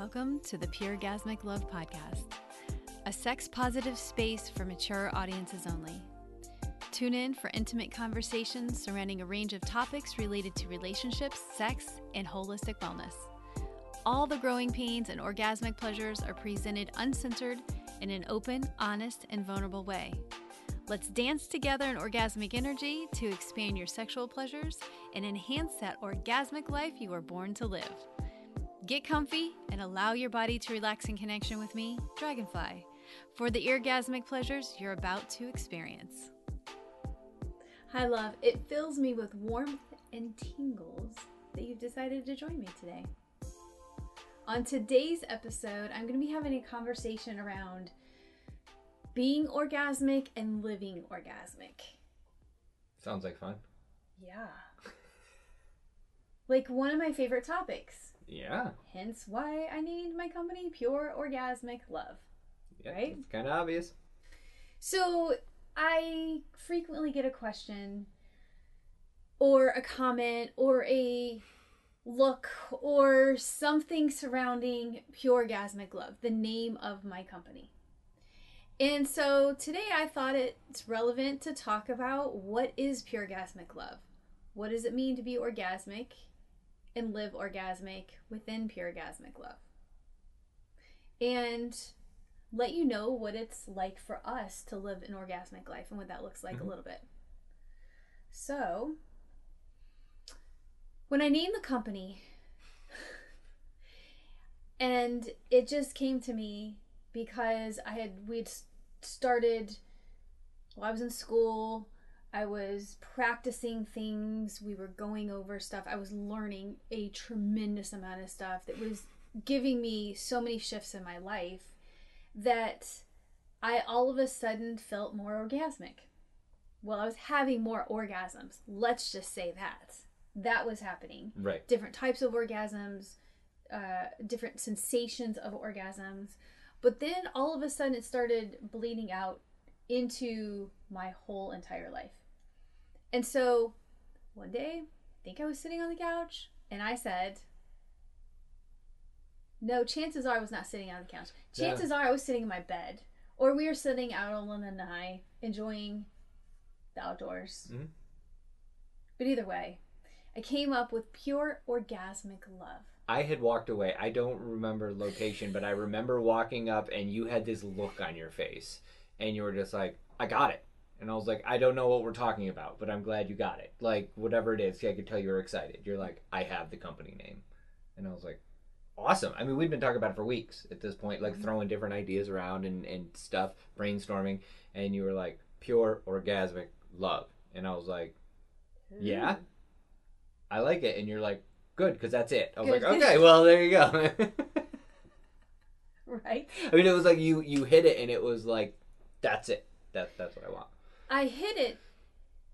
Welcome to the Pure Orgasmic Love Podcast, a sex positive space for mature audiences only. Tune in for intimate conversations surrounding a range of topics related to relationships, sex, and holistic wellness. All the growing pains and orgasmic pleasures are presented uncensored in an open, honest, and vulnerable way. Let's dance together in orgasmic energy to expand your sexual pleasures and enhance that orgasmic life you were born to live. Get comfy and allow your body to relax in connection with me, Dragonfly, for the orgasmic pleasures you're about to experience. Hi, love. It fills me with warmth and tingles that you've decided to join me today. On today's episode, I'm going to be having a conversation around being orgasmic and living orgasmic. Sounds like fun. Yeah. like one of my favorite topics. Yeah. Hence why I named my company Pure Orgasmic Love. Yeah, Right? It's kind of obvious. So I frequently get a question or a comment or a look or something surrounding Pure Orgasmic Love, the name of my company. And so today I thought it's relevant to talk about what is Pure Orgasmic Love? What does it mean to be orgasmic and live orgasmic within Pure Orgasmic Love? And let you know what it's like for us to live an orgasmic life and what that looks like Mhm. a little bit. So, when I named the company, and it just came to me because I had we'd started. Well, I was in school. I was practicing things. We were going over stuff. I was learning a tremendous amount of stuff that was giving me so many shifts in my life that I all of a sudden felt more orgasmic. Well, I was having more orgasms. Let's just say that. That was happening. Right. Different types of orgasms, uh, different sensations of orgasms. But then all of a sudden it started bleeding out into my whole entire life. And so one day, I think I was sitting on the couch and I said, no, chances are I was not sitting on the couch. Yeah. Chances are I was sitting in my bed. Or we were sitting out on the lanai enjoying the outdoors. Mhm. But either way, I came up with pure orgasmic love. I had walked away. I don't remember location, but I remember walking up and you had this look on your face. And you were just like, I got it. And I was like, I don't know what we're talking about, but I'm glad you got it. Like, whatever it is, I could tell you were excited. You're like, I have the company name. And I was like, awesome. I mean, we've been talking about it for weeks at this point, like Mhm. throwing different ideas around and, and stuff, brainstorming. And you were like, pure orgasmic love. And I was like, Yeah? I like it. And you're like, good, because that's it. I was Good. like, okay, well, there you go. Right? I mean, it was like you you hit it, and it was like, that's it. That that's what I want. I hit it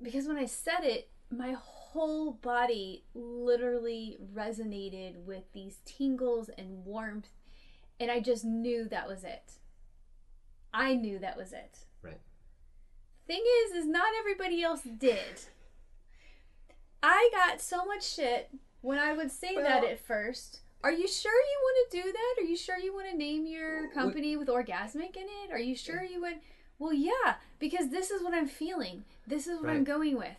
because when I said it, my whole body literally resonated with these tingles and warmth, and I just knew that was it. I knew that was it. Right. Thing is, is not everybody else did. I got so much shit when I would say that at first. Are you sure you want to do that? Are you sure you want to name your company with orgasmic in it? Are you sure you would? Well, yeah, because this is what I'm feeling. This is what I'm going with.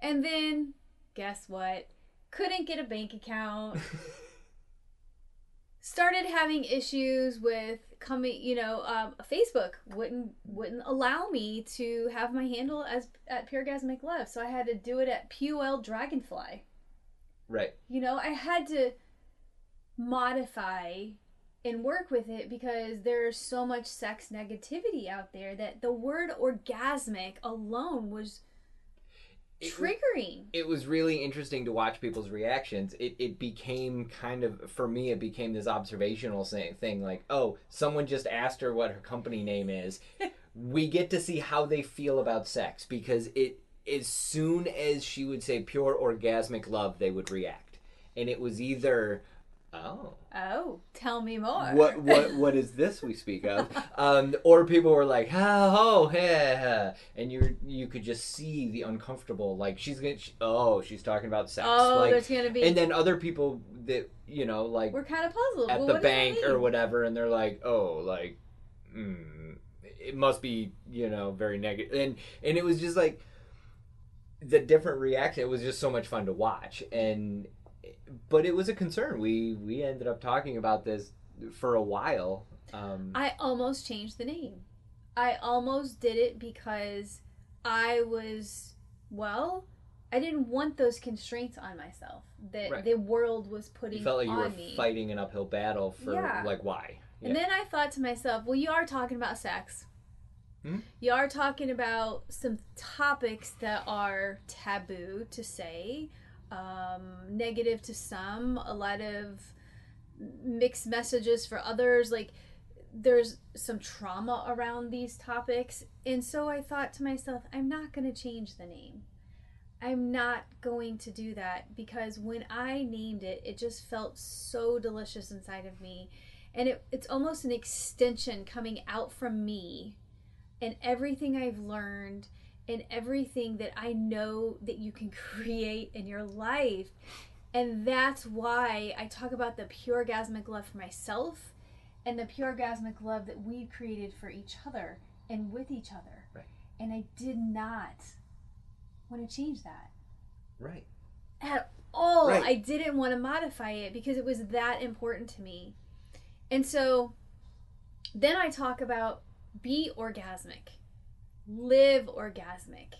And then, guess what? Couldn't get a bank account. Started having issues with coming, you know, um, Facebook wouldn't wouldn't allow me to have my handle as at Pure Orgasmic Love, so I had to do it at PUL Dragonfly right. you know, I had to modify and work with it because there's so much sex negativity out there that the word orgasmic alone was It was- triggering. it was really interesting to watch people's reactions. It, it became kind of, for me, it became this observational thing, thing like, oh, someone just asked her what her company name is. we get to see how they feel about sex because it, as soon as she would say pure orgasmic love, they would react. And it was either Oh. Oh, tell me more. What what what is this we speak of? Um, or people were like, ha ho ha, ha and you you could just see the uncomfortable. Like she's gonna, she, oh, she's talking about sex. Oh, like, there's gonna be. and then other people that you know like we're kind of puzzled at Well, the what does that bank or whatever, and they're like, oh, like, mm, it must be you know very negative, and and it was just like the different reaction. It was just so much fun to watch, and but it was a concern. We we ended up talking about this for a while. Um, I almost changed the name. I almost did it because I was well. I didn't want those constraints on myself that Right. the world was putting you felt like you were me. fighting an uphill battle for Yeah. like why? And then I thought to myself, well, you are talking about sex. Hmm? You are talking about some topics that are taboo to say, um, negative to some, a lot of mixed messages for others. Like, there's some trauma around these topics. And so I thought to myself, I'm not going to change the name. I'm not going to do that because when I named it, it just felt so delicious inside of me and it, it's almost an extension coming out from me and everything I've learned and everything that I know that you can create in your life. And that's why I talk about the pure orgasmic love for myself and the pure orgasmic love that we've created for each other and with each other. Right. And I did not want to change that right. at all. Right. I didn't want to modify it because it was that important to me. And so then I talk about be orgasmic, live orgasmic.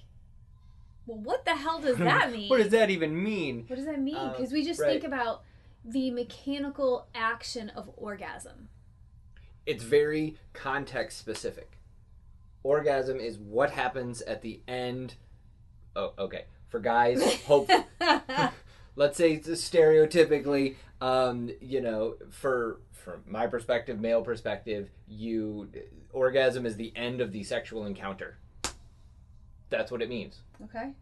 Well, what the hell does that mean? what does that even mean? What does that mean? Uh, Because we just right. think about the mechanical action of orgasm. it's very context specific. Orgasm is what happens at the end. Oh, okay. For guys, hope. let's say stereotypically, um, you know, for from my perspective, male perspective, you orgasm is the end of the sexual encounter. That's what it means. okay.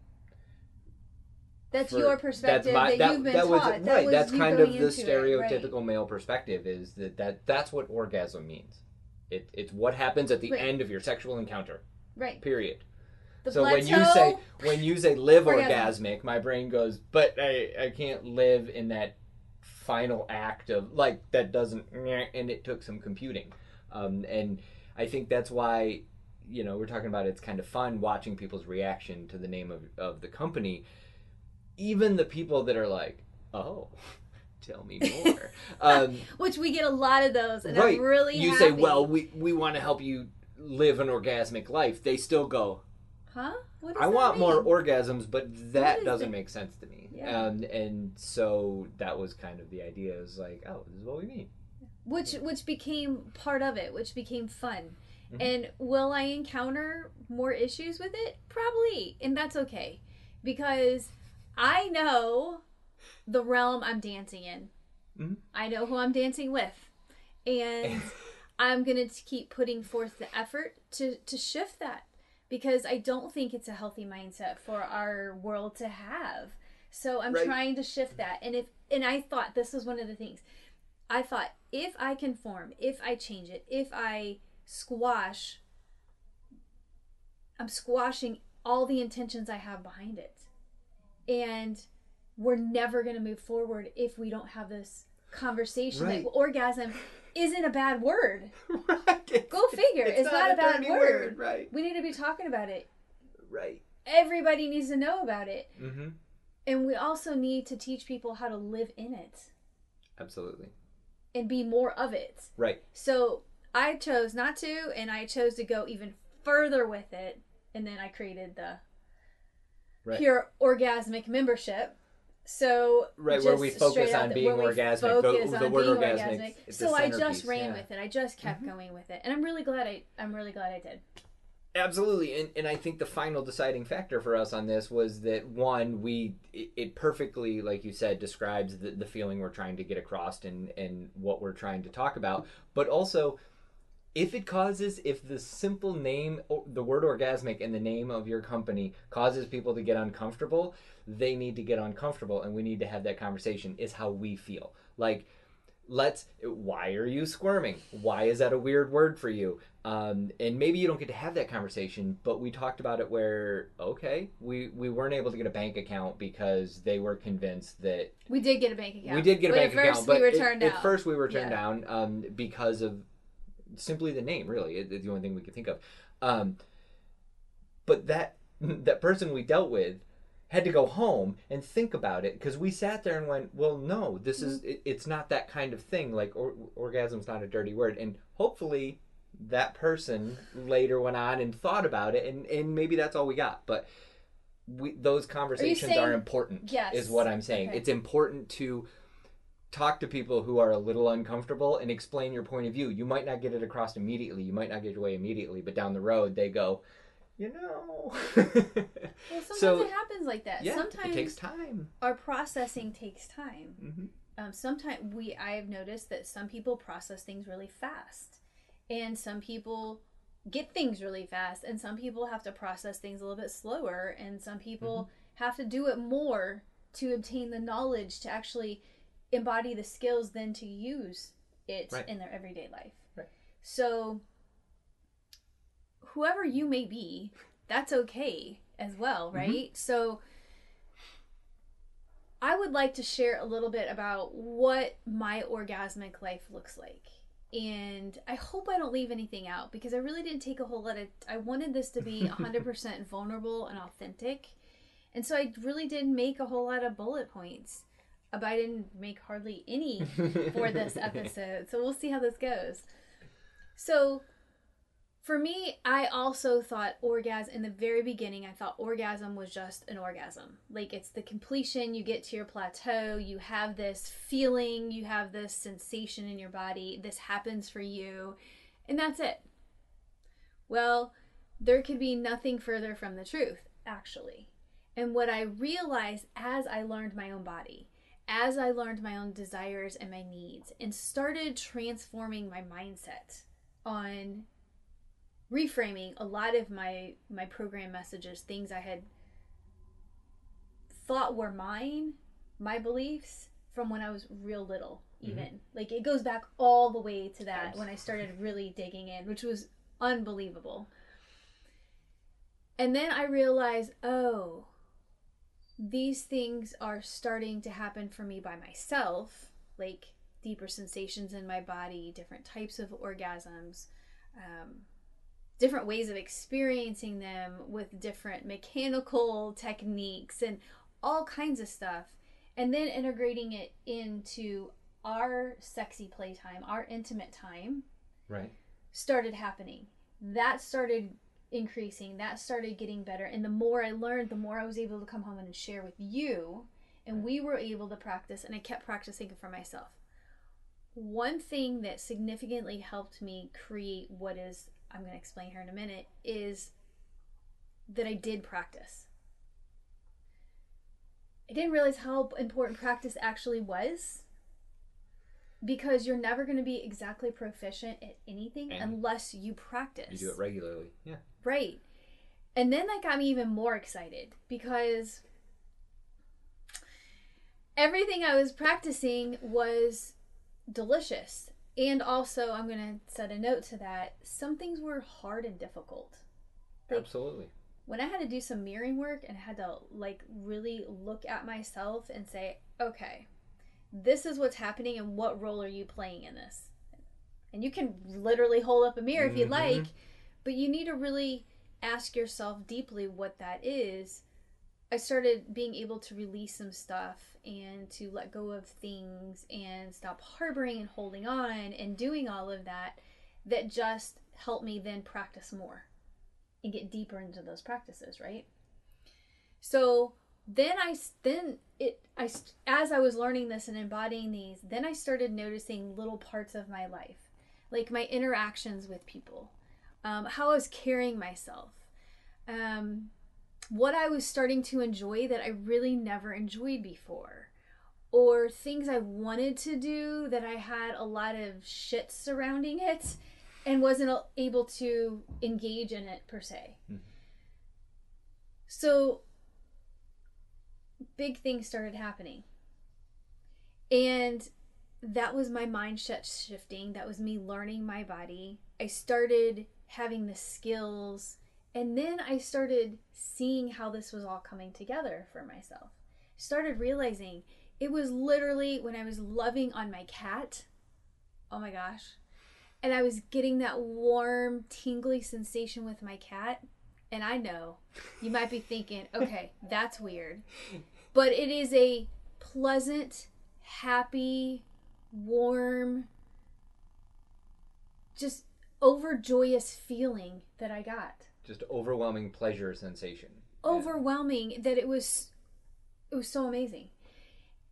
That's For- your perspective my- that, you've been that was, taught. That right. was that's you kind of going the into it, right. stereotypical male perspective. Is that, that that's what orgasm means. It, it's what happens at the Right. end of your sexual encounter. Right. Period. The so when you plateau- say when you say live Orgasm. orgasmic, my brain goes, but I I can't live in that final act of like that doesn't and it took some computing, um, and I think that's why you know we're talking about it's kind of fun watching people's reaction to the name of of the company, even the people that are like, oh. Tell me more. um, Which we get a lot of those, and right. I'm really you happy. say, well, we we want to help you live an orgasmic life. They still go, huh? I want more orgasms, but that doesn't it? make sense to me. Yeah. Um, and so that was kind of the idea. Is like, oh, this is what we mean. which which became part of it, which became fun. Mhm. And will I encounter more issues with it? Probably, and that's okay because I know the realm I'm dancing in. Mhm. I know who I'm dancing with, and I'm gonna keep putting forth the effort to to shift that because I don't think it's a healthy mindset for our world to have. So I'm Right. trying to shift that, and if and I thought this was one of the things. I thought if I conform, if I change it, if I squash, I'm squashing all the intentions I have behind it. And we're never going to move forward if we don't have this conversation Right. that orgasm isn't a bad word. right. Go figure. It's, not, a bad dirty word. Right. We need to be talking about it. Right. Everybody needs to know about it. Mm-hmm. And we also need to teach people how to live in it Absolutely. and be more of it. Right. So I chose not to, and I chose to go even further with it. And then I created the Right. pure orgasmic membership. So Right, where we focus on being orgasmic. The- focus the on word being orgasmic So I just ran yeah. with it. I just kept mm-hmm. going with it, and I'm really glad I. I'm really glad I did. Absolutely, and, and I think the final deciding factor for us on this was that one, we it, perfectly, like you said, describes the, the feeling we're trying to get across and and what we're trying to talk about, but also if it causes if the simple name the word orgasmic and the name of your company causes people to get uncomfortable they need to get uncomfortable and we need to have that conversation is how we feel. Like let's why are you squirming? Why is that a weird word for you um, and maybe you don't get to have that conversation but we talked about it where okay we we weren't able to get a bank account because they were convinced that We did get a bank account. we did get a but bank at first account but we were it- turned at down. first we were turned Yeah. down um, because of simply the name really it- it's the only thing we could think of um, but that that person we dealt with had to go home and think about it because we sat there and went well no this is Mm-hmm. it, it's not that kind of thing like or, orgasm's not a dirty word and hopefully that person later went on and thought about it and and maybe that's all we got but we those conversations are, saying- important Yes. is what i'm saying Okay. it's important to talk to people who are a little uncomfortable and explain your point of view you might not get it across immediately you might not get your way immediately but down the road they go you know Well, sometimes So- it happens like that. yeah sometimes it takes time our processing takes time. hmm Um, sometimes we I have noticed that some people process things really fast, and some people get things really fast, and some people have to process things a little bit slower, and some people Mm-hmm. have to do it more to obtain the knowledge to actually embody the skills than to use it Right. in their everyday life. Right. So whoever you may be, that's okay as well, Mm-hmm. right? So I would like to share a little bit about what my orgasmic life looks like. And I hope I don't leave anything out because I really didn't take a whole lot of I wanted this to be 100% vulnerable and authentic. And so I really didn't make a whole lot of bullet points. Uh, But I didn't make hardly any for this episode. So we'll see how this goes. So for me, I also thought orgasm in the very beginning, I thought orgasm was just an orgasm. Like it's the completion, you get to your plateau, you have this feeling, you have this sensation in your body, this happens for you, and that's it. Well, there could be nothing further from the truth, actually. And what I realized as I learned my own body, as I learned my own desires and my needs, and started transforming my mindset on reframing a lot of my my program messages things i had thought were mine my beliefs from when i was real little even. Like it goes back all the way to that when i started really digging in which was unbelievable. And then i realized oh these things are starting to happen for me by myself like deeper sensations in my body different types of orgasms um, different ways of experiencing them with different mechanical techniques and all kinds of stuff. And then integrating it into our sexy playtime our intimate time right. started happening. That started increasing. That started getting better. And the more i learned the more i was able to come home and share with you. And we were able to practice and i kept practicing it for myself. One thing that significantly helped me create what is i'm going to explain here in a minute is that i did practice i didn't realize how important practice actually was because you're never going to be exactly proficient at anything And unless you practice you do it regularly yeah Right. And then that got me even more excited because everything I was practicing was delicious. And also, I'm going to set a note to that. Some things were hard and difficult. Like- absolutely When I had to do some mirroring work and I had to like really look at myself and say, okay, this is what's happening and what role are you playing in this? And you can literally hold up a mirror if you'd Mhm. like, but you need to really ask yourself deeply what that is. I started being able to release some stuff and to let go of things and stop harboring and holding on and doing all of that that just helped me then practice more and get deeper into those practices, right? So then I then it I as I was learning this and embodying these, then I started noticing little parts of my life, like my interactions with people, um, how I was carrying myself, um, what I was starting to enjoy that I really never enjoyed before, or things I wanted to do that I had a lot of shit surrounding it and wasn't able to engage in it per se. Mhm. So big things started happening. And that was my mindset shifting. That was me learning my body. I started having the skills and then I started seeing how this was all coming together for myself. Started realizing it was literally when I was loving on my cat. Oh my gosh. And I was getting that warm, tingly sensation with my cat. And I know you might be thinking, okay, that's weird. But it is a pleasant, happy, warm, just overjoyous feeling that I got. Just overwhelming pleasure sensation. Overwhelming that it was it was so amazing.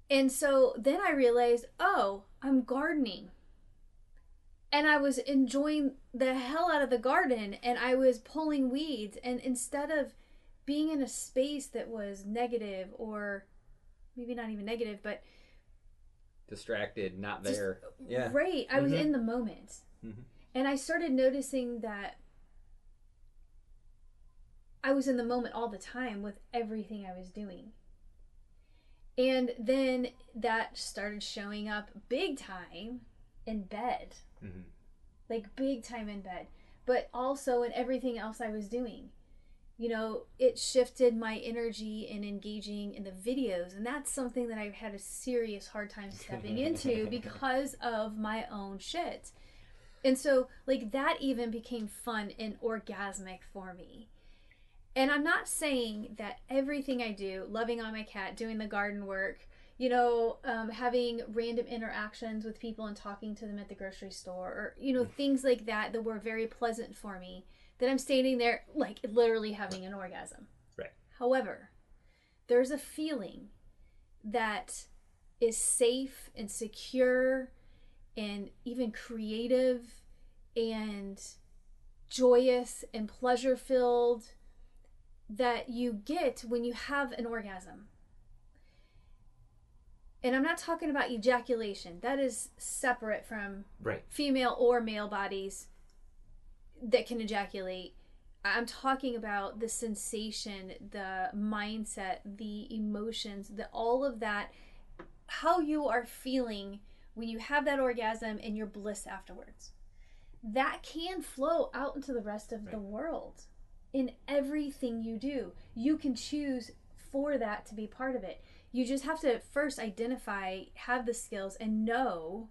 And so then I realized, oh, I'm gardening. And I was enjoying the hell out of the garden and I was pulling weeds and instead of being in a space that was negative or maybe not even negative, but distracted, not just- there. Yeah. Right. I was Mhm. in the moment. Mhm. And I started noticing that I was in the moment all the time with everything I was doing. And then that started showing up big time in bed. Mhm. Like big time in bed, but also in everything else I was doing. You know, it shifted my energy in engaging in the videos, and that's something that I've had a serious hard time stepping into because of my own shit. And so, like, that even became fun and orgasmic for me. And I'm not saying that everything I do, loving on my cat, doing the garden work, you know, um, having random interactions with people and talking to them at the grocery store, or, you know, things like that that were very pleasant for me, that I'm standing there, like, literally having an orgasm. Right. However, there's a feeling that is safe and secure and even creative and joyous and pleasure filled that you get when you have an orgasm. And I'm not talking about ejaculation, that is separate from Right. female or male bodies that can ejaculate. I'm talking about the sensation, the mindset, the emotions, the all of that how you are feeling when you have that orgasm and your bliss afterwards. That can flow out into the rest of the world in everything you do. You can choose for that to be part of it. You just have to first identify, have the skills, and know.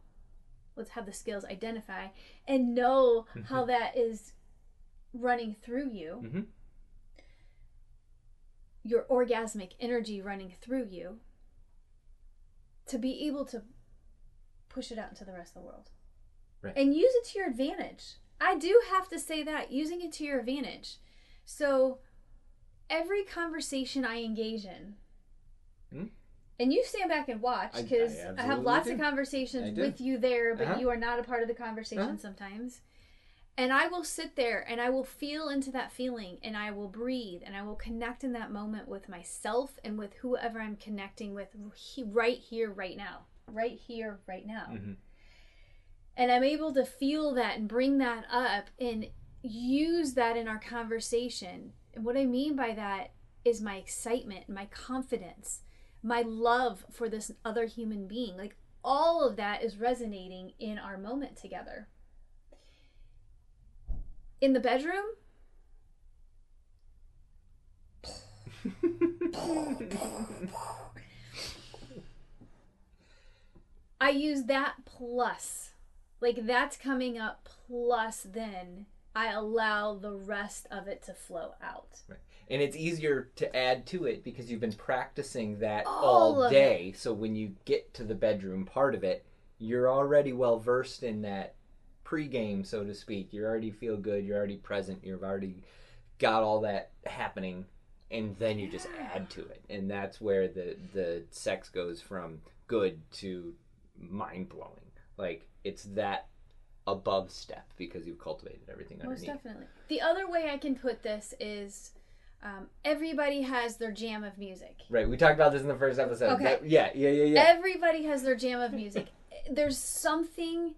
Let's have the skills identify and know how that is running through you, Mhm. your orgasmic energy running through you, to be able to push it out into the rest of the world. Right. And use it to your advantage. I do have to say that, using it to your advantage. So, every conversation I engage in, Hmm? and you stand back and watch I- I because I, have lots do. of conversations with you there, but Uh-huh. you are not a part of the conversation Uh-huh. sometimes. And I will sit there and I will feel into that feeling and I will breathe and I will connect in that moment with myself and with whoever I'm connecting with right here, right now. Right here, right now. Mhm. And I'm able to feel that and bring that up and use that in our conversation. And what I mean by that is my excitement, my confidence, my love for this other human being. Like all of that is resonating in our moment together. In the bedroom, I use that plus. Like that's coming up plus then I allow the rest of it to flow out. And it's easier to add to it because you've been practicing that All all day. So when you get to the bedroom part of it, you're already well versed in that pregame, so to speak. You already feel good. You're already present. You've already got all that happening, and then you just add to it, and that's where the the sex goes from good to mind blowing. Like it's that above step because you've cultivated everything underneath. Most definitely. The other way I can put this is um, everybody has their jam of music. Right. We talked about this in the first episode. Okay. That- yeah. Yeah. Yeah. Yeah. Everybody has their jam of music. there's something,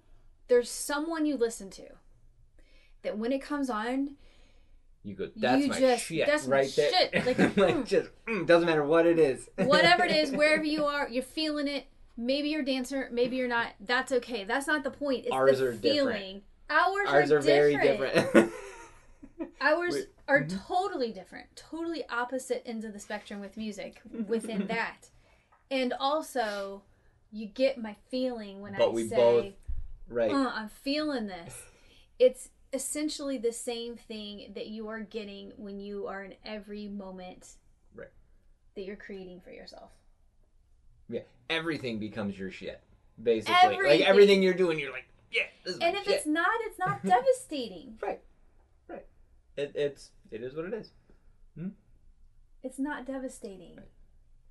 there's someone you listen to that when it comes on, You go. That's You my just- shit that's my right there. shit. Like, Like, mm. just mm, doesn't matter what it is. whatever it is, wherever you are, you're feeling it maybe you're dancer, maybe you're not. That's okay. That's not the point. It's Ours the are different. feeling. Ours, Ours are, are very different. different. Ours We- are Mhm. totally different, totally opposite ends of the spectrum with music within that. And also, you get my feeling when But I we say, both- right. uh, I'm feeling this. It's essentially the same thing that you are getting when you are in every moment Right. that you're creating for yourself. Yeah, everything becomes your shit. Basically, Everything. like everything you're doing, you're like, yeah, this is And if shit. it's not, it's not devastating. right, right, it, it's it is what it is. Hmm? It's not devastating. Right.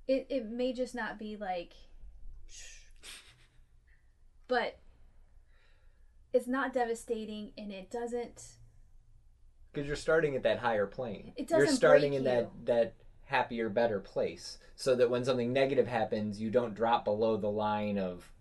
It it may just not be like but it's not devastating and it doesn't Because you're starting at that higher plane. It doesn't. you're starting in that that happier, better place, so that when something negative happens, you don't drop below the line of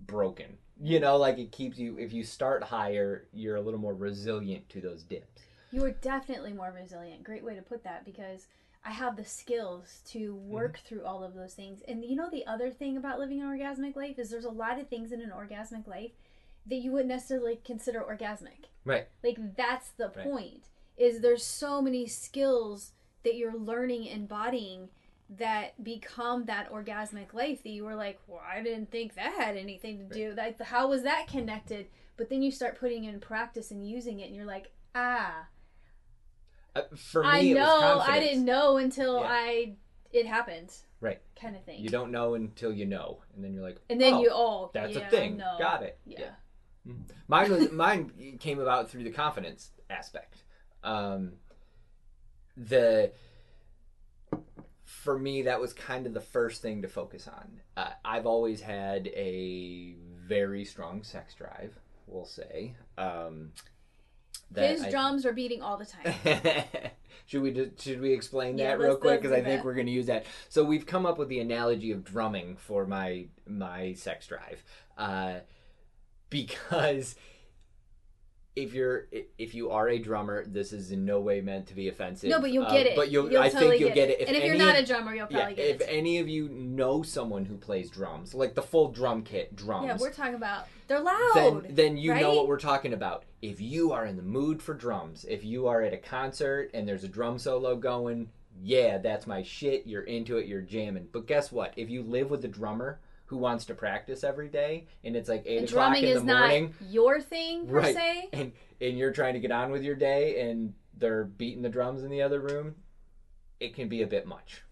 broken. You know, like it keeps you. If you start higher, you're a little more resilient to those dips. you are definitely more resilient. Great way to put that because I have the skills to work Mm-hmm. through all of those things. And you know the other thing about living an orgasmic life is there's a lot of things in an orgasmic life that you wouldn't necessarily consider orgasmic. Right. Like that's the Right. point. Is there's so many skills that you're learning embodying that become that orgasmic life that you were like, well, I didn't think that had anything to do. That how was that connected? But then you start putting it in practice and using it, and you're like, ah, Uh, for me, I it was know. I didn't know until Yeah. I it happened. Right. Kind of thing. You don't know until you know, and then you're like, and then oh, you oh that's yeah, a thing. No. Got it. Yeah. Mine was mine came about through the confidence aspect. Um, the for me that was kind of the first thing to focus on. Uh, I've always had a very strong sex drive. We'll say. Um, His I- drums are beating all the time. should we should we explain Yeah, that real quick because I think that. we're going to use that. So we've come up with the analogy of drumming for my my sex drive, uh, because if you're if you are a drummer, this is in no way meant to be offensive. No, but you'll get um, it. But you'll, You'll I totally think you'll get it. and if you're not a drummer, you'll yeah, probably get if it. If any of you know someone who plays drums, like the full drum kit drums, Yeah, we're talking about they're loud. then then you know what we're talking about. If you are in the mood for drums, if you are at a concert and there's a drum solo going, yeah, that's my shit. You're into it. You're jamming. But guess what? If you live with a drummer who wants to practice every day, and it's like eight And o'clock drumming in is the morning, not your thing per Right. se. and and you're trying to get on with your day, and they're beating the drums in the other room, it can be a bit much.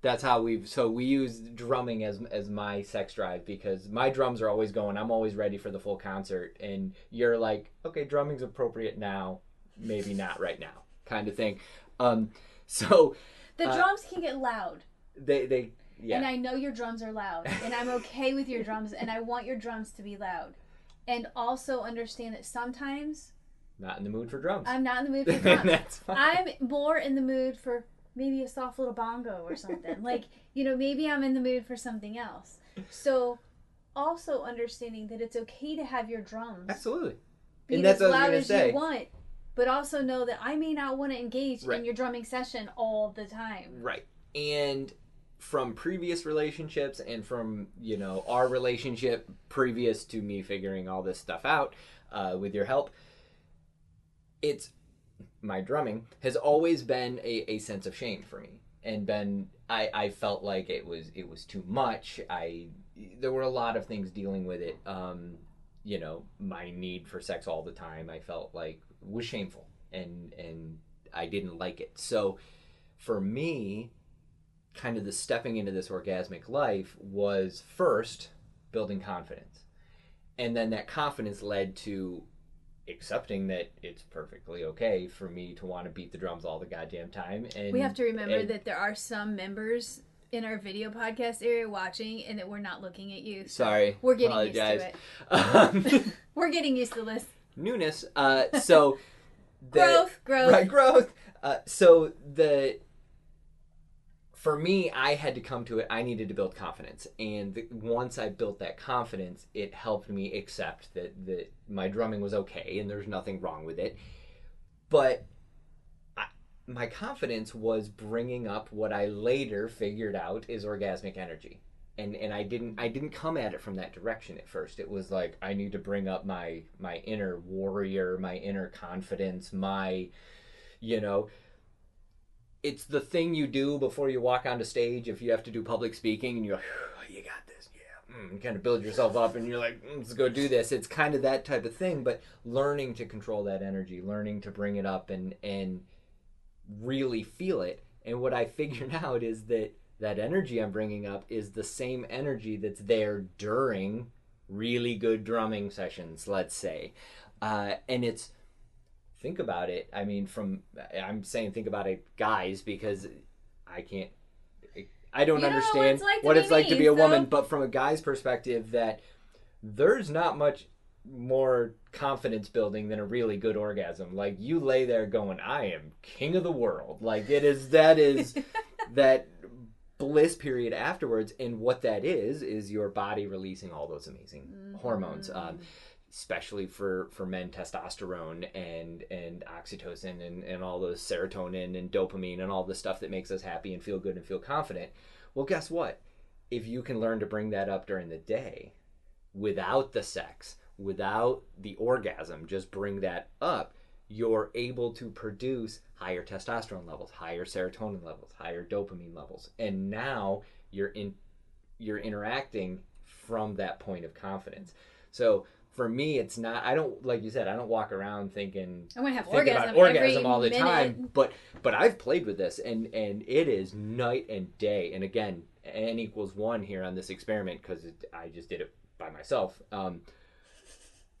That's how we've so we use drumming as as my sex drive because my drums are always going. I'm always ready for the full concert, and you're like, okay, drumming's appropriate now, maybe not right now, kind of thing. Um, so The Uh, drums can get loud. they they yeah And I know your drums are loud. And I'm okay with your drums and I want your drums to be loud. And also understand that sometimes not in the mood for drums. I'm not in the mood for drums. That's fine. I'm more in the mood for maybe a soft little bongo or something. like, you know, maybe I'm in the mood for something else. So also understanding that it's okay to have your drums Absolutely. be And that's as what I was loud as say. you want. But also know that I may not want to engage Right. in your drumming session all the time. Right. And from previous relationships and from, you know, our relationship previous to me figuring all this stuff out uh, with your help, it's my drumming has always been a, a sense of shame for me. And been I, I felt like it was it was too much. I there were a lot of things dealing with it. Um you know my need for sex all the time i felt like was shameful and and i didn't like it. So for me kind of the stepping into this orgasmic life was first building confidence and then that confidence led to accepting that it's perfectly okay for me to want to beat the drums all the goddamn time and We have to remember and- that there are some members in our video podcast area watching and that we're not looking at you. So sorry we're getting apologize. used to it. um, We're getting used to this. newness uh so the- growth, growth. right growth uh, so the for me i had to come to it i needed to build confidence. And the, once i built that confidence it helped me accept that that my drumming was okay and there's nothing wrong with it. But I, my confidence was bringing up what i later figured out is orgasmic energy. And and I didn't I didn't come at it from that direction at first. It was like I need to bring up my my inner warrior, my inner confidence, my you know it's the thing you do before you walk onto stage if you have to do public speaking and you're like oh, you got this. Yeah mm, you kind of build yourself up and you're like mm, let's go do this. It's kind of that type of thing but learning to control that energy learning to bring it up and and really feel it. And what i figured out is that that energy i'm bringing up is the same energy that's there during really good drumming sessions let's say. Uh, and it's think about it. I mean, from I'm saying think about it, guys, because I can't. I don't You don't know what understand it's like what it's like to be a so- woman, but from a guy's perspective, that there's not much more confidence building than a really good orgasm. Like you lay there going, "I am king of the world." Like it is that is that bliss period afterwards, and what that is is your body releasing all those amazing Mm-hmm. hormones. Um, especially for for men testosterone and and oxytocin and and all those serotonin and dopamine and all the stuff that makes us happy and feel good and feel confident. Well guess what? If you can learn to bring that up during the day without the sex without the orgasm just bring that up you're able to produce higher testosterone levels higher serotonin levels higher dopamine levels. And now you're in you're interacting from that point of confidence. So for me it's not i don't like you said i don't walk around thinking I'm gonna have thinking orgasm, about orgasm all the minute. time but but i've played with this and and it is night and day and again n equals one here on this experiment because i just did it by myself um,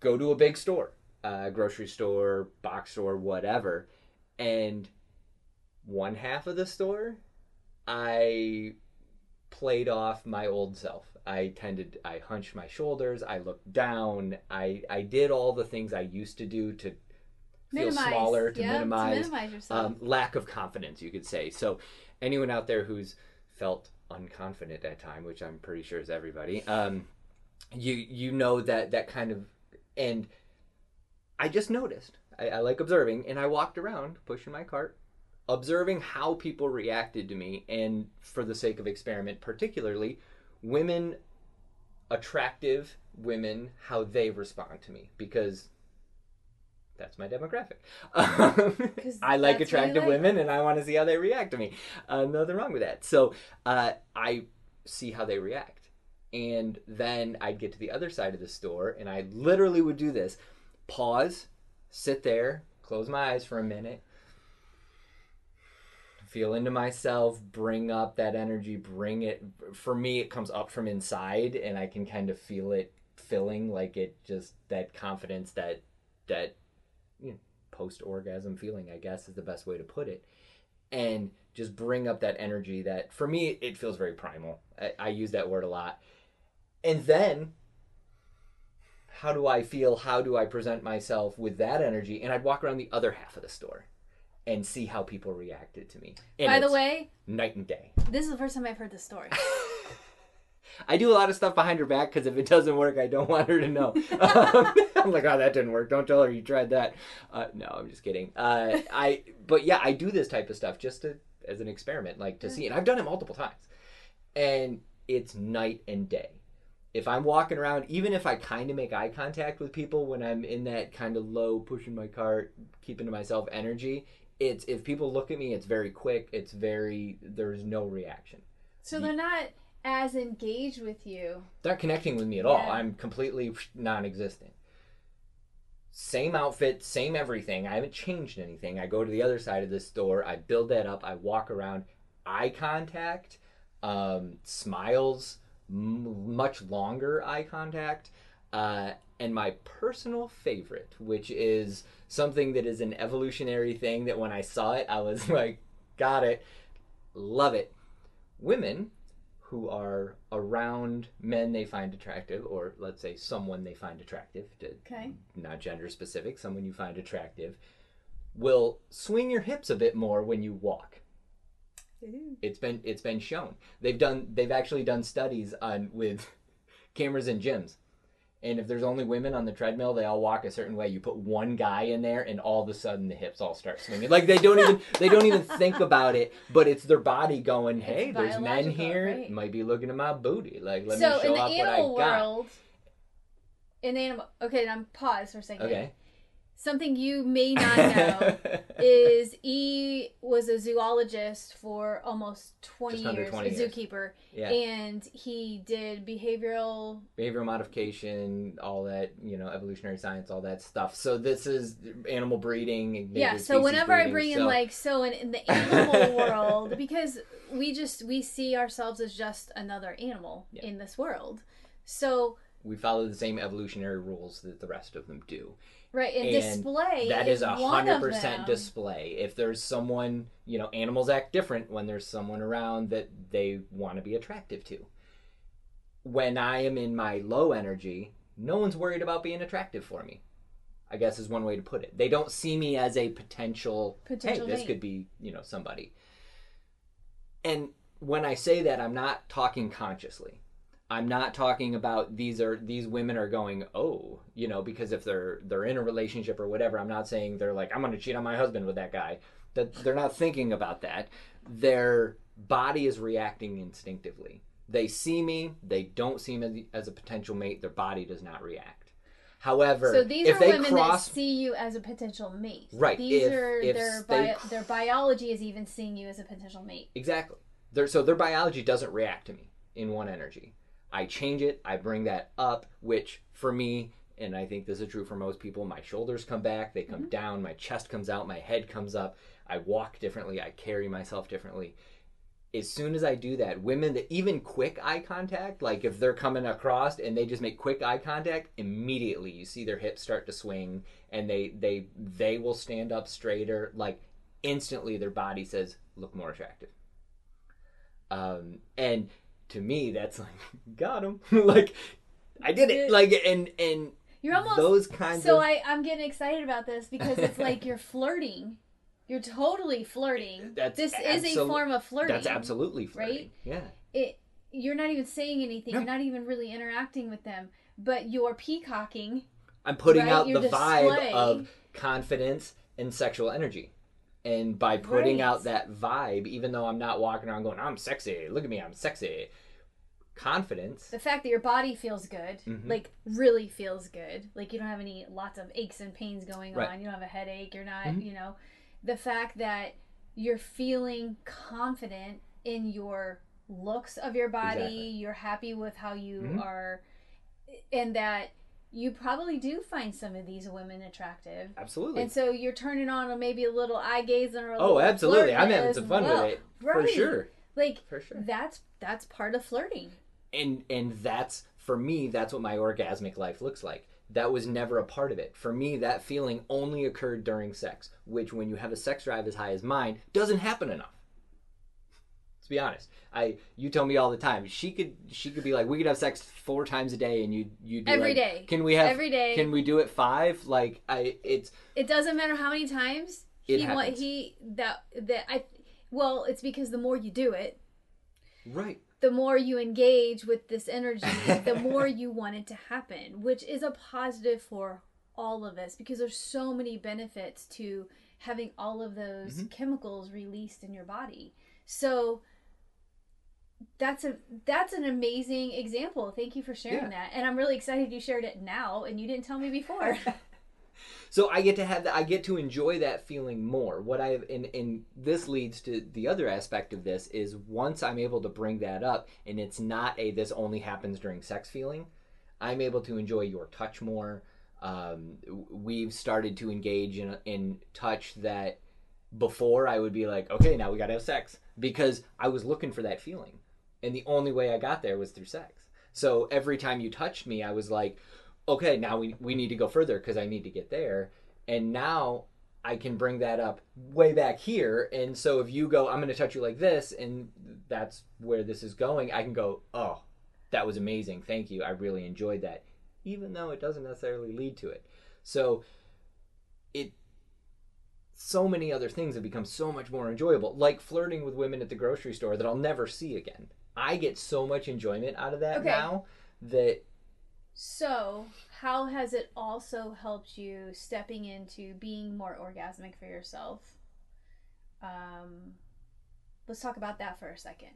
go to a big store uh, grocery store box store whatever and one half of the store i played off my old self. I tended I hunched my shoulders, I looked down, I I did all the things I used to do to feel minimize. smaller, to Yep, minimize to minimize yourself. um, lack of confidence, you could say. So, anyone out there who's felt unconfident at time, which I'm pretty sure is everybody, um, you you know that that kind of, and I just noticed. I, I like observing, and I walked around pushing my cart, observing how people reacted to me, and for the sake of experiment, particularly women, attractive women, how they respond to me because. That's my demographic. I like that's what you attractive like. women, and I want to see how they react to me. Uh, nothing wrong with that. So uh, I see how they react, and then I'd get to the other side of the store, and I literally would do this: pause, sit there, close my eyes for a minute, feel into myself, bring up that energy, bring it. For me, it comes up from inside, and I can kind of feel it filling, like it just that confidence, that that you know, post orgasm feeling, I guess is the best way to put it. And just bring up that energy that for me it feels very primal. I, I use that word a lot. And then how do I feel? How do I present myself with that energy? And I'd walk around the other half of the store and see how people reacted to me. And By the way, night and day. this is the first time I've heard this story. I do a lot of stuff behind her back because if it doesn't work, I don't want her to know. Um, I'm like, oh, that didn't work. Don't tell her you tried that. Uh, no, I'm just kidding. Uh, I, but yeah, I do this type of stuff just to as an experiment, like to see, and I've done it multiple times, and it's night and day. If I'm walking around, even if I kind of make eye contact with people when I'm in that kind of low, pushing my cart, keeping to myself energy, it's if people look at me, it's very quick. It's very there's no reaction. So they're not as engaged with you. They're not connecting with me at all. I'm completely non-existent. Same outfit, same everything. I haven't changed anything. I go to the other side of the store. I build that up. I walk around. Eye contact, um, smiles, m- much longer eye contact, uh, and my personal favorite, which is something that is an evolutionary thing that when I saw it, I was like, got it, love it. Women who are around men they find attractive, or let's say someone they find attractive, to, Okay. not gender specific, someone you find attractive, will swing your hips a bit more when you walk. It's been it's been shown. They've done they've actually done studies on with cameras in gyms, And if there's only women on the treadmill, they all walk a certain way. You put one guy in there, and all of a sudden the hips all start swinging. Like they don't even they don't even think about it, but it's their body going, "Hey, there's men here. right. Might be looking at my booty. Like let so me show in the off what I animal got." world, in animal, okay, and I'm pause for a second. Okay. Something you may not know is he was a zoologist for almost 20 Just years, 20 a years. zookeeper, yeah. and he did behavioral. behavioral modification, all that, you know, evolutionary science, all that stuff. So this is animal breeding. Yeah, so whenever I breeding, bring in like so in, in the animal world, because we just we see ourselves as just another animal Yeah. in this world. So we follow the same evolutionary rules that the rest of them do. right, and, And display That is a hundred percent display. If there's someone, you know, animals act different when there's someone around that they want to be attractive to. When I am in my low energy, no one's worried about being attractive for me. I guess is one way to put it. They don't see me as a potential, Potential hey, this could be, you know, somebody. And when I say that, I'm not talking consciously. I'm not talking about these are these women are going, oh, you know, because if they're they're in a relationship or whatever, I'm not saying they're like, I'm gonna cheat on my husband with that guy. That they're not thinking about that. Their body is reacting instinctively. They see me, they don't see me as, a potential mate, their body does not react. However, So these if are they women cross that see you as a potential mate. Right, These if- are if their they bio, cr- their biology is even seeing you as a potential mate. Exactly. Their, so their biology doesn't react to me in one energy. I change it, I bring that up, which for me, and I think this is true for most people, my shoulders come back, they come down, my chest comes out, my head comes up, I walk differently, I carry myself differently. As soon as I do that, women that even quick eye contact, like if they're coming across and they just make quick eye contact, immediately you see their hips start to swing and they they they will stand up straighter, like instantly their body says, look more attractive um and to me that's like got him like i did it like and and You're almost those kinds so of I I'm getting excited about this because it's like you're flirting. You're totally flirting. That's this is a form of flirting. that's absolutely flirting right? yeah It you're not even saying anything. No. You're not even really interacting with them, but you're peacocking. i'm putting Right, out your the vibe of confidence and sexual energy and by putting Right. out that vibe even though i'm not walking around going i'm sexy look at me i'm sexy confidence The fact that your body feels good, Mhm. like really feels good, like you don't have any lots of aches and pains going Right. on. You don't have a headache. You're not, Mhm. you know, the fact that you're feeling confident in your looks of your body. Exactly. You're happy with how you Mhm. are, and that you probably do find some of these women attractive. absolutely. And so you're turning on maybe a little eye gazing or a oh, little oh absolutely i'm having some fun well. with it for sure. Like for sure. that's that's part of flirting. and and that's for me that's what my orgasmic life looks like. That was never a part of it. For me that feeling only occurred during sex which when you have a sex drive as high as mine doesn't happen enough let's be honest i you tell me all the time she could she could be like we could have sex four times a day and you you do Every like, day. can we have Every day. can we do it five like i it's It doesn't matter how many times he happens. he that that I well, it's because the more you do it, right the more you engage with this energy, the more you want it to happen, which is a positive for all of us because there's so many benefits to having all of those Mm-hmm. chemicals released in your body. So that's a that's an amazing example. Thank you for sharing Yeah. that. And I'm really excited you shared it now and you didn't tell me before. so i get to have that i get to enjoy that feeling more what i and and this leads to the other aspect of this is once i'm able to bring that up and it's not a this only happens during sex feeling i'm able to enjoy your touch more um, we've started to engage in in touch that before i would be like okay now we gotta have sex because i was looking for that feeling and the only way i got there was through sex so every time you touched me i was like okay, now we, we need to go further because I need to get there. And now I can bring that up way back here. And so if you go, I'm going to touch you like this, and that's where this is going, I can go, oh, that was amazing. Thank you. I really enjoyed that, even though it doesn't necessarily lead to it. So it, so many other things have become so much more enjoyable, like flirting with women at the grocery store that I'll never see again. I get so much enjoyment out of that Okay. now that So, how has it also helped you stepping into being more orgasmic for yourself? Um, let's talk about that for a second.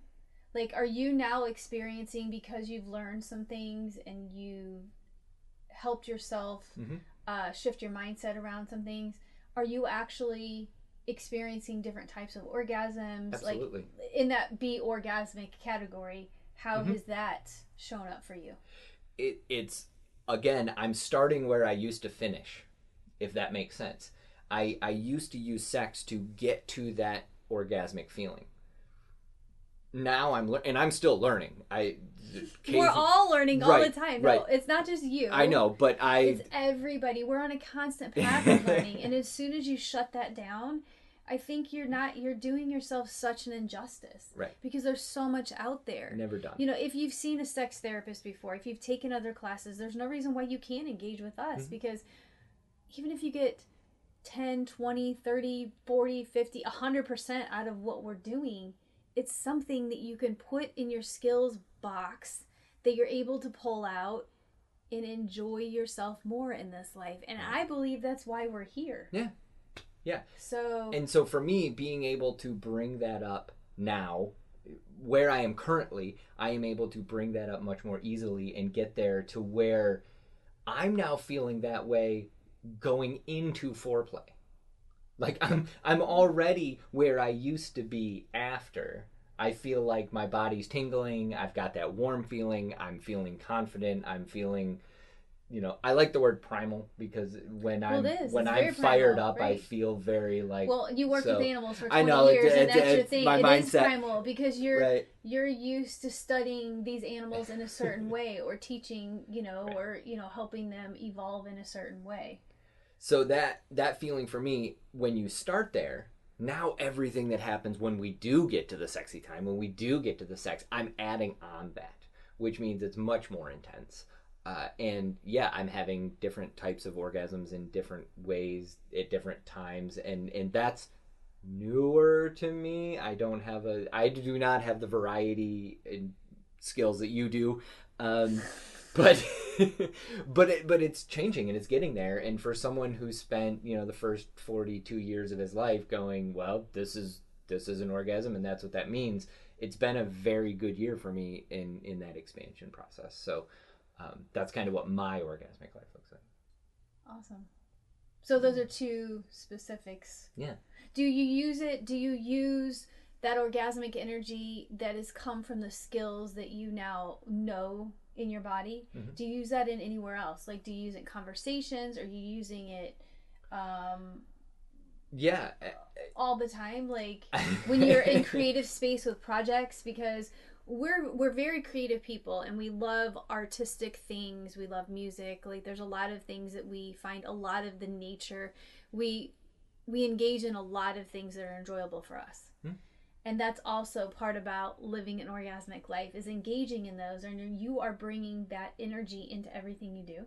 Like, are you now experiencing because you've learned some things and you helped yourself Mhm. uh, shift your mindset around some things? Are you actually experiencing different types of orgasms? Absolutely. Like in that be orgasmic category, how Mhm. has that shown up for you? it, it's again i'm starting where i used to finish if that makes sense i i used to use sex to get to that orgasmic feeling now i'm lear- and i'm still learning i We're all learning all the time. No, right. it's not just you. i know but i It's everybody. We're on a constant path of learning, and as soon as you shut that down, I think you're not. You're doing yourself such an injustice. Right. Because there's so much out there. never done You know, if you've seen a sex therapist before, if you've taken other classes, there's no reason why you can't engage with us Mhm. because even if you get 10, 20, 30, 40, 50, 100% out of what we're doing, it's something that you can put in your skills box that you're able to pull out and enjoy yourself more in this life. And I believe that's why we're here. Yeah. Yeah. So, and so for me being able to bring that up now where i am currently i am able to bring that up much more easily and get there to where i'm now feeling that way going into foreplay. Like i'm i'm already where i used to be after. I feel like my body's tingling. I've got that warm feeling. I'm feeling confident. I'm feeling you know i like the word primal because when Well, i'm it is. when It's i'm fired primal, up i feel very like well, you work so- with animals for 20 I know, years, it's- and that's your thing. my It is mindset. primal because you're right you're used to studying these animals in a certain way or teaching you know Right. or you know helping them evolve in a certain way so that that feeling for me when you start there now everything that happens when we do get to the sexy time when we do get to the sex i'm adding on that which means it's much more intense uh, and yeah i'm having different types of orgasms in different ways at different times. And and that's newer to me. I don't have a i do not have the variety and skills that you do. Um but but it, but it's changing and it's getting there. And for someone who spent you know the first 42 years of his life going well this is this is an orgasm and that's what that means it's been a very good year for me in in that expansion process. So um, that's kind of what my orgasmic life looks like. Awesome. So those are two specifics. Yeah. do you use it do you use that orgasmic energy that has come from the skills that you now know in your body? Mhm. do you use that in anywhere else? Like do you use it in conversations? Are you using it um yeah all the time? Like when you're in creative space with projects? Because we're we're very creative people and we love artistic things. We love music. Like there's a lot of things that we find a lot of the nature. We we engage in a lot of things that are enjoyable for us. Hmm. and that's also part about living an orgasmic life is engaging in those and you are bringing that energy into everything you do.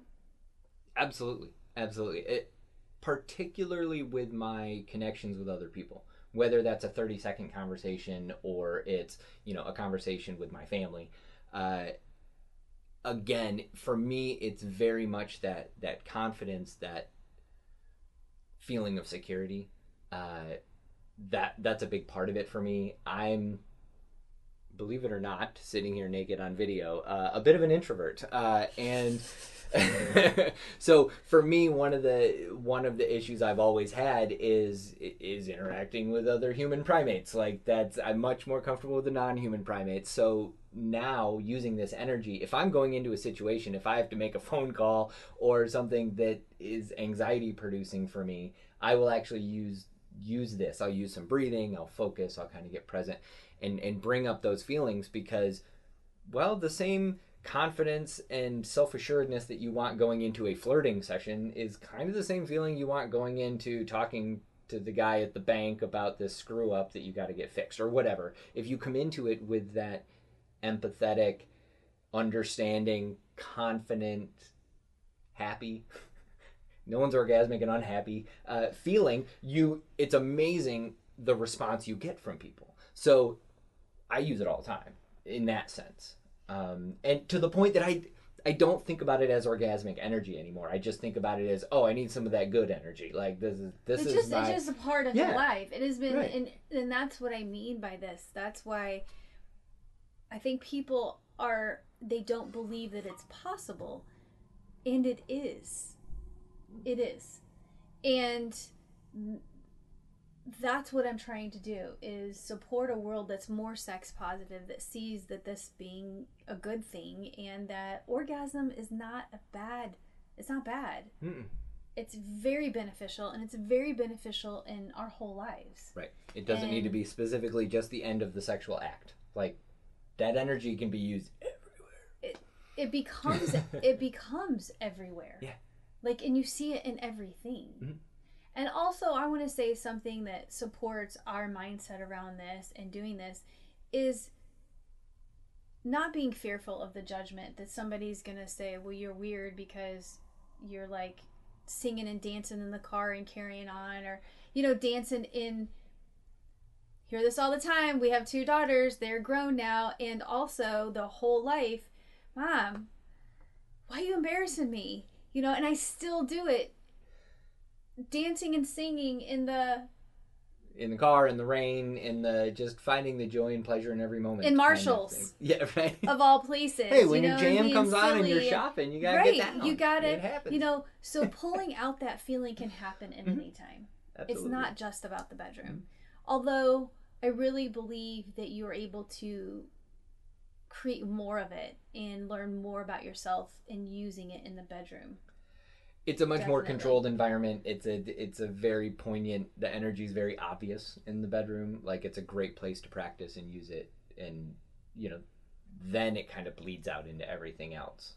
Absolutely, absolutely. It, particularly with my connections with other people, whether that's a thirty second conversation or it's you know a conversation with my family. Uh, again, for me, it's very much that that confidence, that feeling of security. Uh, that that's a big part of it for me. I'm believe it or not, sitting here naked on video, uh, a bit of an introvert, uh, and so for me, one of the one of the issues I've always had is is interacting with other human primates. Like that's I'm much more comfortable with the non-human primates. So now using this energy, if I'm going into a situation, if I have to make a phone call or something that is anxiety producing for me, I will actually use use this. I'll use some breathing. I'll focus. I'll kind of get present and and bring up those feelings because well the same confidence and self-assuredness that you want going into a flirting session is kind of the same feeling you want going into talking to the guy at the bank about this screw up that you got to get fixed or whatever. If you come into it with that empathetic understanding confident happy no one's orgasmic and unhappy uh, feeling you it's amazing the response you get from people so I use it all the time in that sense. Um, and to the point that I I don't think about it as orgasmic energy anymore. I just think about it as oh, I need some of that good energy. Like this is this it's is just my it's just a part of Yeah. life. It has been, Right. and and that's what I mean by this. That's why I think people are they don't believe that it's possible, and it is. It is, and that's what I'm trying to do is support a world that's more sex positive that sees that this being a good thing and that orgasm is not a bad it's not bad Mm-mm. it's very beneficial and it's very beneficial in our whole lives right. It doesn't need to be specifically just the end of the sexual act. Like that energy can be used everywhere. it it becomes it becomes everywhere Yeah. like and you see it in everything Mhm. And also i want to say something that supports our mindset around this and doing this is not being fearful of the judgment that somebody's gonna say well you're weird because you're like singing and dancing in the car and carrying on or you know dancing in hear this all the time. We have two daughters. They're grown now. And also the whole life mom why are you embarrassing me? You know and i still do it dancing and singing in the In the car, in the rain, in the just finding the joy and pleasure in every moment. In kind of Marshalls. yeah, right. of all places hey, when you your know, and jam comes on and you're shopping, you gotta right get down. you gotta It happens. you know so pulling out that feeling can happen in Mhm. any time Absolutely. it's not just about the bedroom although i really believe that you're able to create more of it and learn more about yourself in using it in the bedroom it's a much more controlled environment it's a it's a very poignant the energy is very obvious in the bedroom like it's a great place to practice and use it and you know then it kind of bleeds out into everything else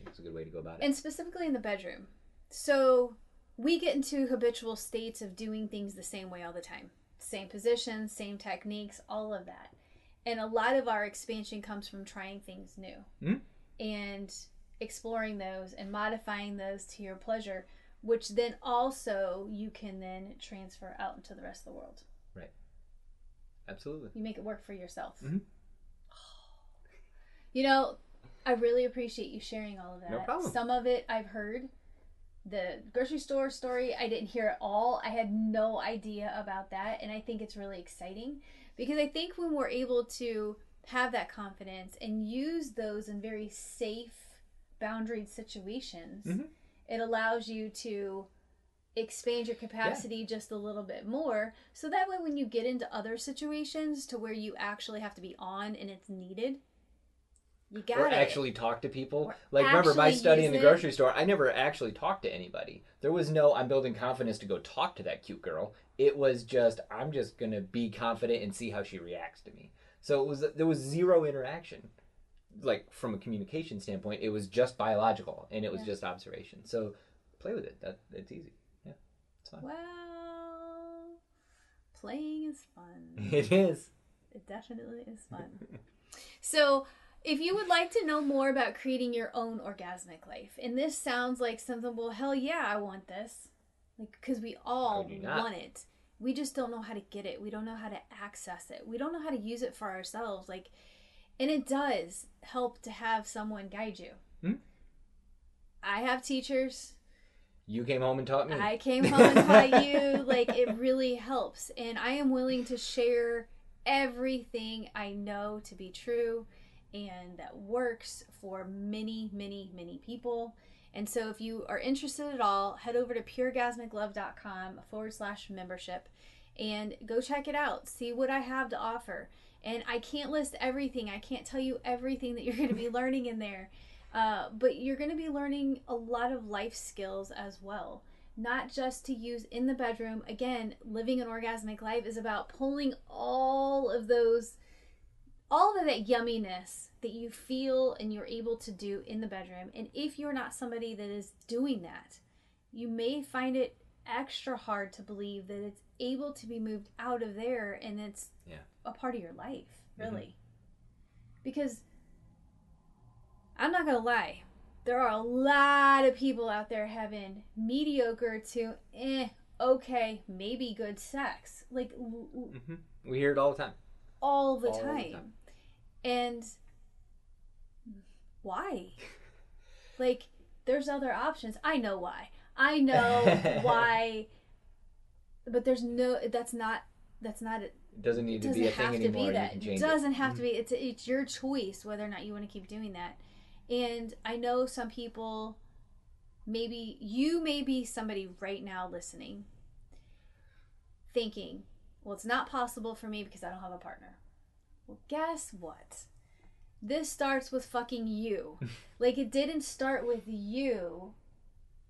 think it's a good way to go about it and specifically in the bedroom. So we get into habitual states of doing things the same way all the time. Same positions, same techniques, all of that. And a lot of our expansion comes from trying things new Mhm. and exploring those and modifying those to your pleasure, which then also you can then transfer out into the rest of the world. Right. Absolutely You make it work for yourself. Mhm. You know, I really appreciate you sharing all of that. No problem. Some of it I've heard. The grocery store story, I didn't hear it all. I had no idea about that. And I think it's really exciting because I think when we're able to have that confidence and use those in very safe, boundaried situations, Mhm. it allows you to expand your capacity just a little bit more. So that way when you get into other situations to where you actually have to be on and it's needed you got or it. actually talk to people. Or like remember my study in the it. grocery store i never actually talked to anybody. There was no i'm building confidence to go talk to that cute girl. It was just i'm just gonna be confident and see how she reacts to me. So it was there was zero interaction like from a communication standpoint it was just biological and it was Yeah. just observation so play with it that it's easy yeah it's fun well playing is fun it is It definitely is fun. so, if you would like to know more about creating your own orgasmic life, and this sounds like something, well, hell yeah, I want this. Like, because we all would you not? want it. We just don't know how to get it. We don't know how to access it. We don't know how to use it for ourselves. Like, and it does help to have someone guide you. Hmm. I have teachers. you came home and taught me I came home and taught you. Like it really helps, and I am willing to share everything I know to be true and that works for many, many, many people. And so, if you are interested at all, head over to pureorgasmiclove.com forward slash membership and go check it out. See what I have to offer. And I can't list everything, I can't tell you everything that you're going to be learning in there. Uh, but you're going to be learning a lot of life skills as well. Not just to use in the bedroom. Again, living an orgasmic life is about pulling all of those, all of that yumminess that you feel and you're able to do in the bedroom. And if you're not somebody that is doing that, you may find it extra hard to believe that it's able to be moved out of there and it's Yeah. A part of your life, Mhm. really. Because I'm not gonna lie, there are a lot of people out there having mediocre to eh, okay, maybe good sex, like l- l- hmm we hear it all the time all the All the time. time. And why? Like, there's other options. I know why. I know why. But there's no. That's not. That's not. It It doesn't need to doesn't be a have thing to anymore. be You that. can It doesn't it. have to mm. be. It's it's your choice whether or not you want to keep doing that. And I know some people. Maybe you may be somebody right now listening, thinking, "Well, it's not possible for me because I don't have a partner." Well, guess what? This starts with fucking you. like it didn't start with you,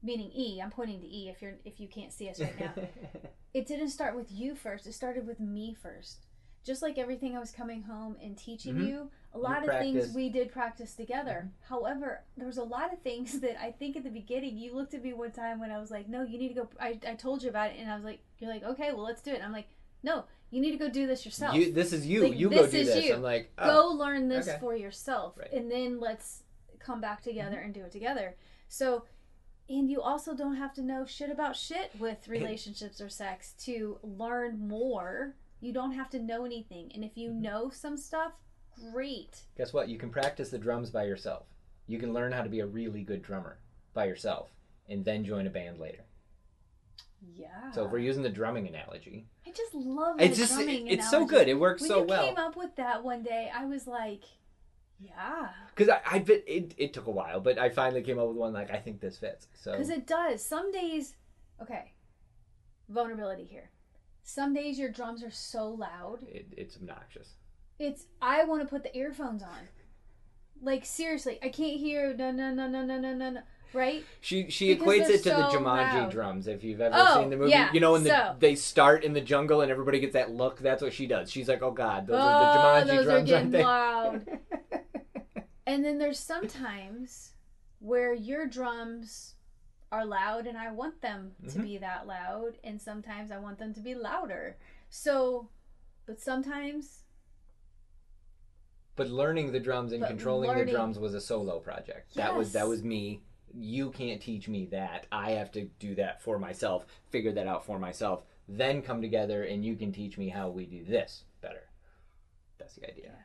meaning E. I'm pointing to E if you're if you can't see us right now it didn't start with you first. It started with me first. Just like everything I was coming home and teaching Mhm. you, a lot of practiced. things we did practice together. However, there was a lot of things that I think at the beginning you looked at me one time when I was like, "No, you need to go." I, I told you about it, and I was like, "You're like, okay, well, let's do it." And I'm like, "No, you need to go do this yourself. you, this is you. Like, you go do is this. you. I'm like, oh. go learn this okay. for yourself, Right. Mm-hmm. and then let's come back together and do it together." So. And you also don't have to know shit about shit with relationships or sex to learn more. You don't have to know anything. And if you Mm-hmm. know some stuff, great. Guess what? You can practice the drums by yourself. You can learn how to be a really good drummer by yourself, and then join a band later. Yeah. So if we're using the drumming analogy, I just love it's the just drumming it's so good. It works When so well. came up with that one day, I was like, yeah. Because I, I been, it, it took a while, but I finally came up with one like I think this fits. So Because it does. Some days, okay, vulnerability here. Some days your drums are so loud. it, it's obnoxious. It's, I want to put the earphones on. Like, seriously, I can't hear, no, no, no, no, no, no, no, no. Right? She she Because equates it to the so Jumanji loud. drums. If you've ever Oh, seen the movie, yeah, you know when the, so- they start in the jungle and everybody gets that look. That's what she does. She's like, oh god, those oh, are the oh, Jumanji those are drums, getting aren't they? loud. And then there's sometimes where your drums are loud and I want them to Mhm. be that loud and sometimes I want them to be louder. So but sometimes But learning the drums and controlling learning- the drums was a solo project. Yes. That was that was me. You can't teach me that. I have to do that for myself. Figure that out for myself. Then come together and you can teach me how we do this better. That's the idea. yeah,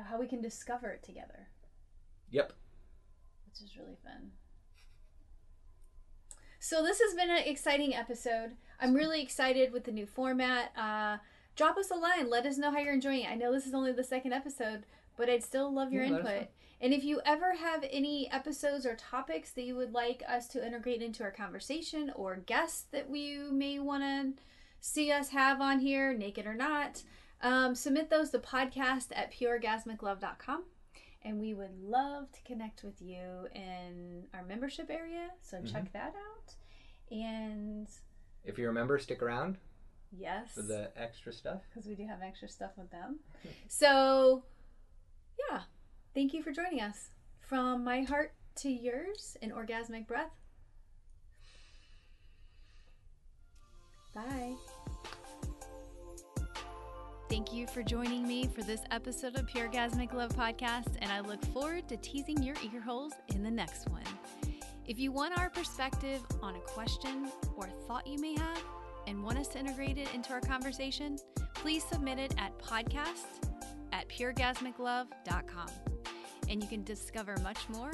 how we can discover it together, Yep. which is really fun. So this has been an exciting episode. I'm really excited with the new format. Uh, drop us a line. Let us know how you're enjoying it. I know this is only the second episode, but I'd still love your Yeah, input. And if you ever have any episodes or topics that you would like us to integrate into our conversation or guests that we may want to see us have on here, naked or not, um, submit those to podcast at pureorgasmiclove.com. And we would love to connect with you in our membership area. So check that out. And If you remember, stick around yes, for the extra stuff. because we do have extra stuff with them. So, yeah, thank you for joining us. From my heart to yours, in orgasmic breath. Bye. Thank you for joining me for this episode of Pure Orgasmic Love Podcast, and I look forward to teasing your ear holes in the next one. If you want our perspective on a question or thought you may have and want us to integrate it into our conversation, please submit it at podcast at pureorgasmiclove.com. And you can discover much more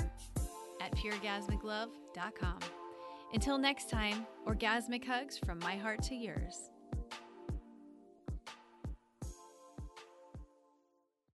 at pureorgasmiclove.com. Until next time, orgasmic hugs from my heart to yours.